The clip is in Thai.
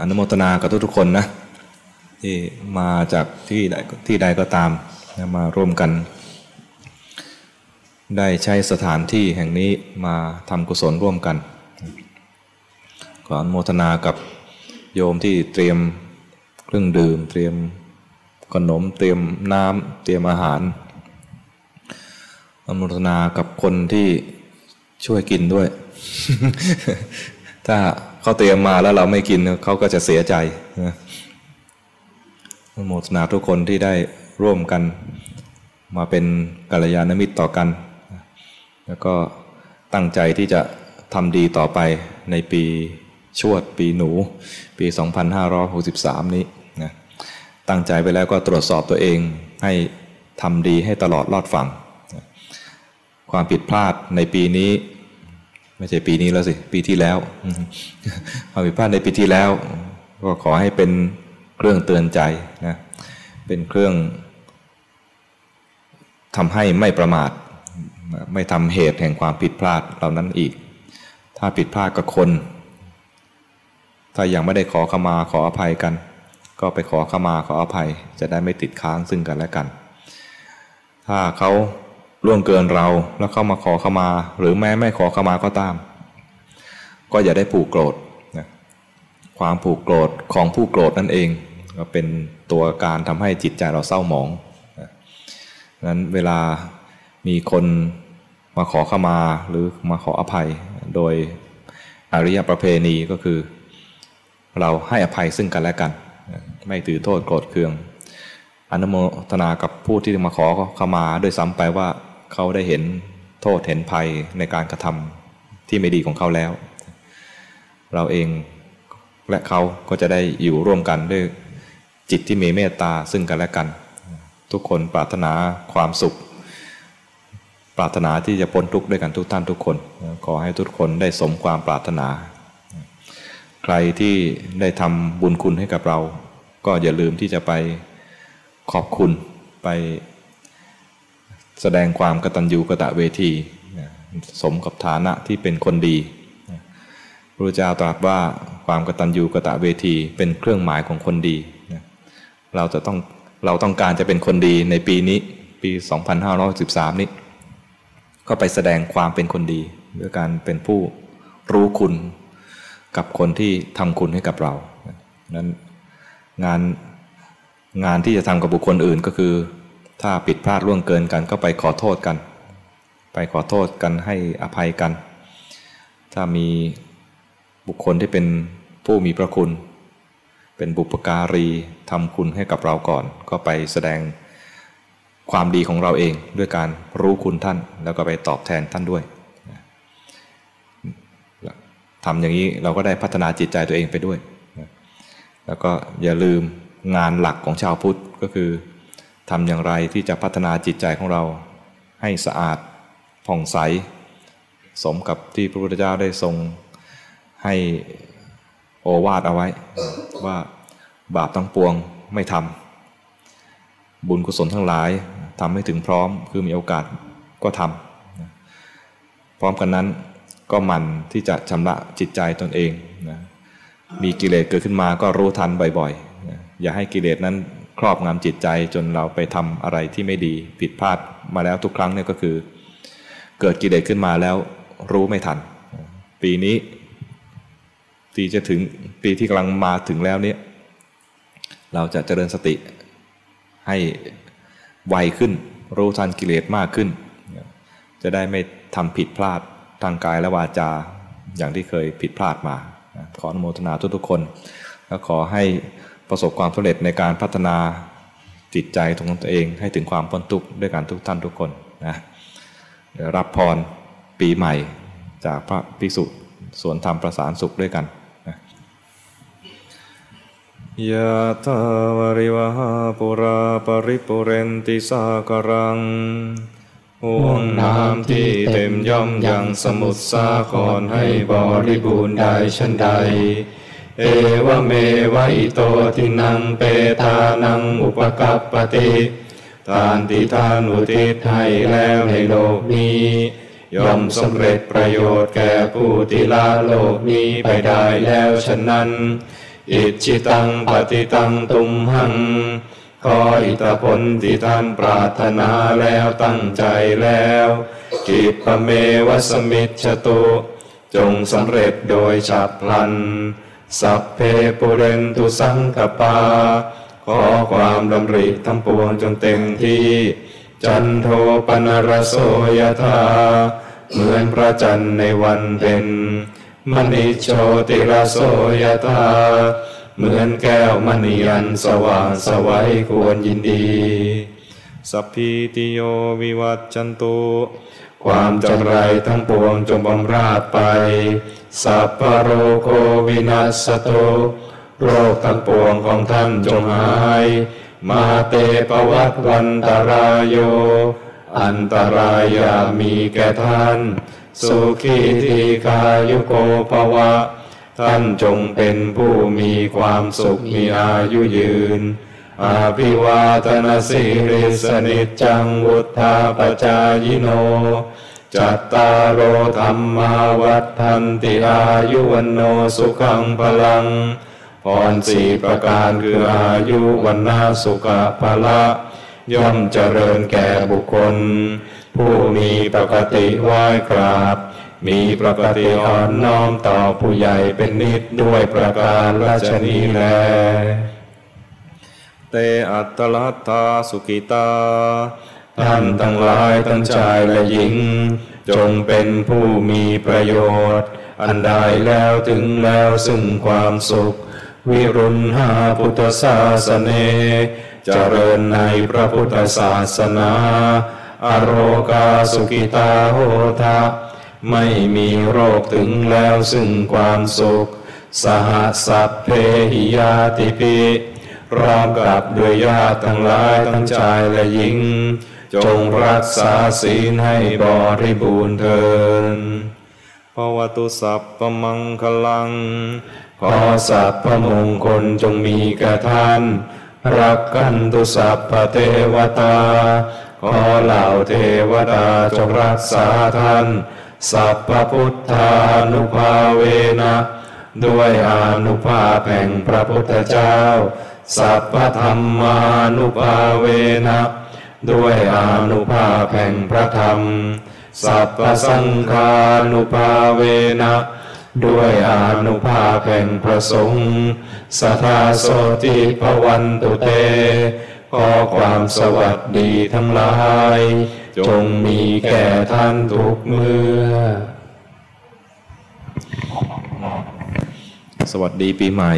อนุโมทนากับทุกๆคนนะที่มาจากที่ใดที่ใดก็ตามมาร่วมกัน ได้ใช้สถานที่แห่งนี้มาทำกุศลร่วมกันขออนุโมทนากับโยมที่เตรียมเครื่องดื่ม เตรียมขนมเตรียมน้ำเตรียมอาหารอนุโมทนากับคนที่ช่วยกินด้วย ถ้า เขาเตรียมมาแล้วเราไม่กินเขาก็จะเสียใจนะโมทนาทุกคนที่ได้ร่วมกันมาเป็นกัลยาณมิตรต่อกัน แล้วก็ตั้งใจที่จะทำดีต่อไปในปีชวดปีหนู ปี 2563 นี้นะตั้งใจไปแล้วก็ตรวจสอบตัวเองให้ทำดีให้ตลอดรอดฝั่ง ความผิดพลาดในปีนี้ ไม่ใช่ปีนี้แล้วสิ ปีที่แล้วความผิดพลาดในปีที่แล้ว ก็ขอให้เป็นเครื่องเตือนใจนะเป็นเครื่องทำให้ไม่ประมาท ไม่ทำเหตุแห่งความผิดพลาดเหล่านั้นอีก ถ้าผิดพลาดกับคน ถ้ายังไม่ได้ขอขมาขออภัยกัน ก็ไปขอขมาขออภัย จะได้ไม่ติดค้างซึ่งกันและกัน ถ้าเขา ล่วงเกินเราแล้วเข้ามาขอขมา หรือแม้ไม่ขอขมาก็ตาม ก็อย่าได้ผูกโกรธนะความผูกโกรธของผู้โกรธนั่นเอง ก็เป็นตัวการทำให้จิตใจเราเศร้าหมองนั้นเวลามีคนมาขอขมาหรือมาขออภัย โดยอริยประเพณีก็คือ เราให้อภัยซึ่งกันและกัน ไม่ถือโทษโกรธเคืองอนุโมทนากับผู้ที่มาขอขมาด้วยซ้ำไปว่า เขาได้เห็นโทษเห็นภัยในการกระทำที่ไม่ดีของเขาแล้ว เราเองและเขาก็จะได้อยู่ร่วมกันด้วยจิตที่มีเมตตาซึ่งกันและกัน ทุกคนปรารถนาความสุข ปรารถนาที่จะพ้นทุกข์ด้วยกันทุกท่านทุกคน ขอให้ทุกคนได้สมความปรารถนา ใครที่ได้ทำบุญคุณให้กับเรา ก็อย่าลืมที่จะไปขอบคุณไป แสดงความกตัญญูกะตะเวทีสมกับฐานะที่เป็นคนดีพระเจ้าตรัสว่าความกตัญญูกะตะเวทีเป็นเครื่องหมายของคนดีเราจะต้องเราต้องการจะเป็นคนดีในปีนี้ปี 2513 นี้ ก็ไปแสดงความเป็นคนดีด้วยการเป็นผู้รู้คุณกับคนที่ทำคุณให้กับเรานั้นงานงานที่จะทำกับบุคคลอื่นก็คือ ถ้าผิดพลาดล่วงเกินกันก็ไปขอโทษกัน ไปขอโทษกันให้อภัยกัน ถ้ามีบุคคลที่เป็นผู้มีพระคุณ เป็นบุปการีทำคุณให้กับเราก่อน ก็ไปแสดงความดีของเราเองด้วยการรู้คุณท่าน แล้วก็ไปตอบแทนท่านด้วยทำอย่างนี้เราก็ได้พัฒนาจิตใจตัวเองไปด้วย แล้วก็อย่าลืมงานหลักของชาวพุทธก็คือ ทำอย่างไรที่จะพัฒนาจิตใจของเราให้สะอาดผ่องใส สมกับที่พระพุทธเจ้าได้ทรงให้โอวาดเอาไว้ ว่าบาปทั้งปวงไม่ทำบุญกุศลทั้งหลายทำให้ถึงพร้อมคือมีโอกาสก็ทำพร้อมกันนั้นก็มันที่จะชำระจิตใจตนเองนะมีกิเลสเกิดขึ้นมาก็รู้ทันบ่อยๆ อย่าให้กิเลสนั้น ครอบงำจิตใจจนเราไปทำอะไรที่ไม่ดีผิดพลาดมาแล้วทุกครั้งเนี่ยก็คือ เกิดกิเลสขึ้นมาแล้วรู้ไม่ทัน ปีนี้ปีจะถึงปีที่กำลังมาถึงแล้วเนี่ยเราจะเจริญสติให้ไวขึ้น รู้ทันกิเลสมากขึ้น จะได้ไม่ทำผิดพลาดทางกายและวาจาอย่างที่เคยผิดพลาดมา ขออนุโมทนาทุกๆคน และขอให้ ประสบความสำเร็จในการพัฒนาจิตใจของตัวเอง ให้ถึงความพ้นทุกข์ด้วยกันทุกท่านทุกคนนะรับพรปีใหม่จากพระภิกษุสวนธรรมประสานสุขด้วยกันยะทาวริวหาปุราปริปุเรนติสากรังห่วงน้ำที่เต็มย่อมยังสมุทรสาครให้บริบูรณ์ได้ชันใด เอวเมวะอิโตทินังเปทานังอุปกัปปติทานติทานอุทิศให้แล้วในโลกนี้ย่อมสำเร็จประโยชน์แก่ผู้ที่ละโลกนี้ไปได้แล้วฉะนั้น อิจิตังปฏิตังตุมหังขออิทธผลที่ท่านปรารถนาแล้วตั้งใจแล้วกิปเมวสมิชตุ จงสำเร็จโดยฉับพลัน สัพเพปุเรนตุสังกปา ขอความดำริทั้งปวงจงเต็มที่ จันโทปนรโสยธาเหมือนพระจันทร์ในวันเพ็ญมณิโชติรโสยธาเหมือนแก้วมณีอันสว่างสวัยควรยินดี สัพพิติโยวิวัตจันตุ ความจำไรทั้งปวงจงบำราดไป สัพพโรโควินัสตุโรคทั้งปวงของท่านจงหาย มาเตปวัตวันตรายโย อันตรายามีแก่ท่าน สุขีทีกายุโกภวะ ท่านจงเป็นผู้มีความสุขมีอายุยืน อภิวาทนาสิริสนิจจังวุธาปจายโน จัตตารโอธรรมาวัฏันติอายุวันโนสุขังพลังพรสี่ประการคืออายุวันนาสุขภละ ย่อมเจริญแก่บุคคล ผู้มีปกติไหว้กราบ มีปกติอ่อนน้อมต่อผู้ใหญ่เป็นนิดด้วยประการราชนีแล เตอัตตลัตตาสุกิตาท่านทั้งหลายทั้งชายและหญิง จงเป็นผู้มีประโยชน์ อันได้แล้วถึงแล้วซึ่งความสุข วิรุณหาพุทธศาสเนเจริญในพระพุทธศาสนา อโรกาสุกิตาโหทะไม่มีโรคถึงแล้วซึ่งความสุข สหสัพเพหิยาติปิ พร้อมกับด้วยญาติทั้งหลายทั้งชายและหญิง จงรักษาศีลให้บริบูรณ์เถิดภวตุสัพพมังคลัง ขอสัพพมงคลจงมีแก่ท่าน รักกันตุสัพพเทวตา ขอเหล่าเทวดาจงรักษาท่าน สัพพพุทธานุภาเวนะ ด้วยอานุภาพแห่งพระพุทธเจ้า สัพพธรรมานุภาเวนะด้วยอานุภาพแห่งพระธรรม สัพพสังฆานุภาเวนะด้วยอานุภาพแห่งพระสงฆ์สัทธาโสติภวันตุเตขอความสวัสดีทั้งหลาย จงมีแก่ท่านทุกเมื่อ สวัสดีปีใหม่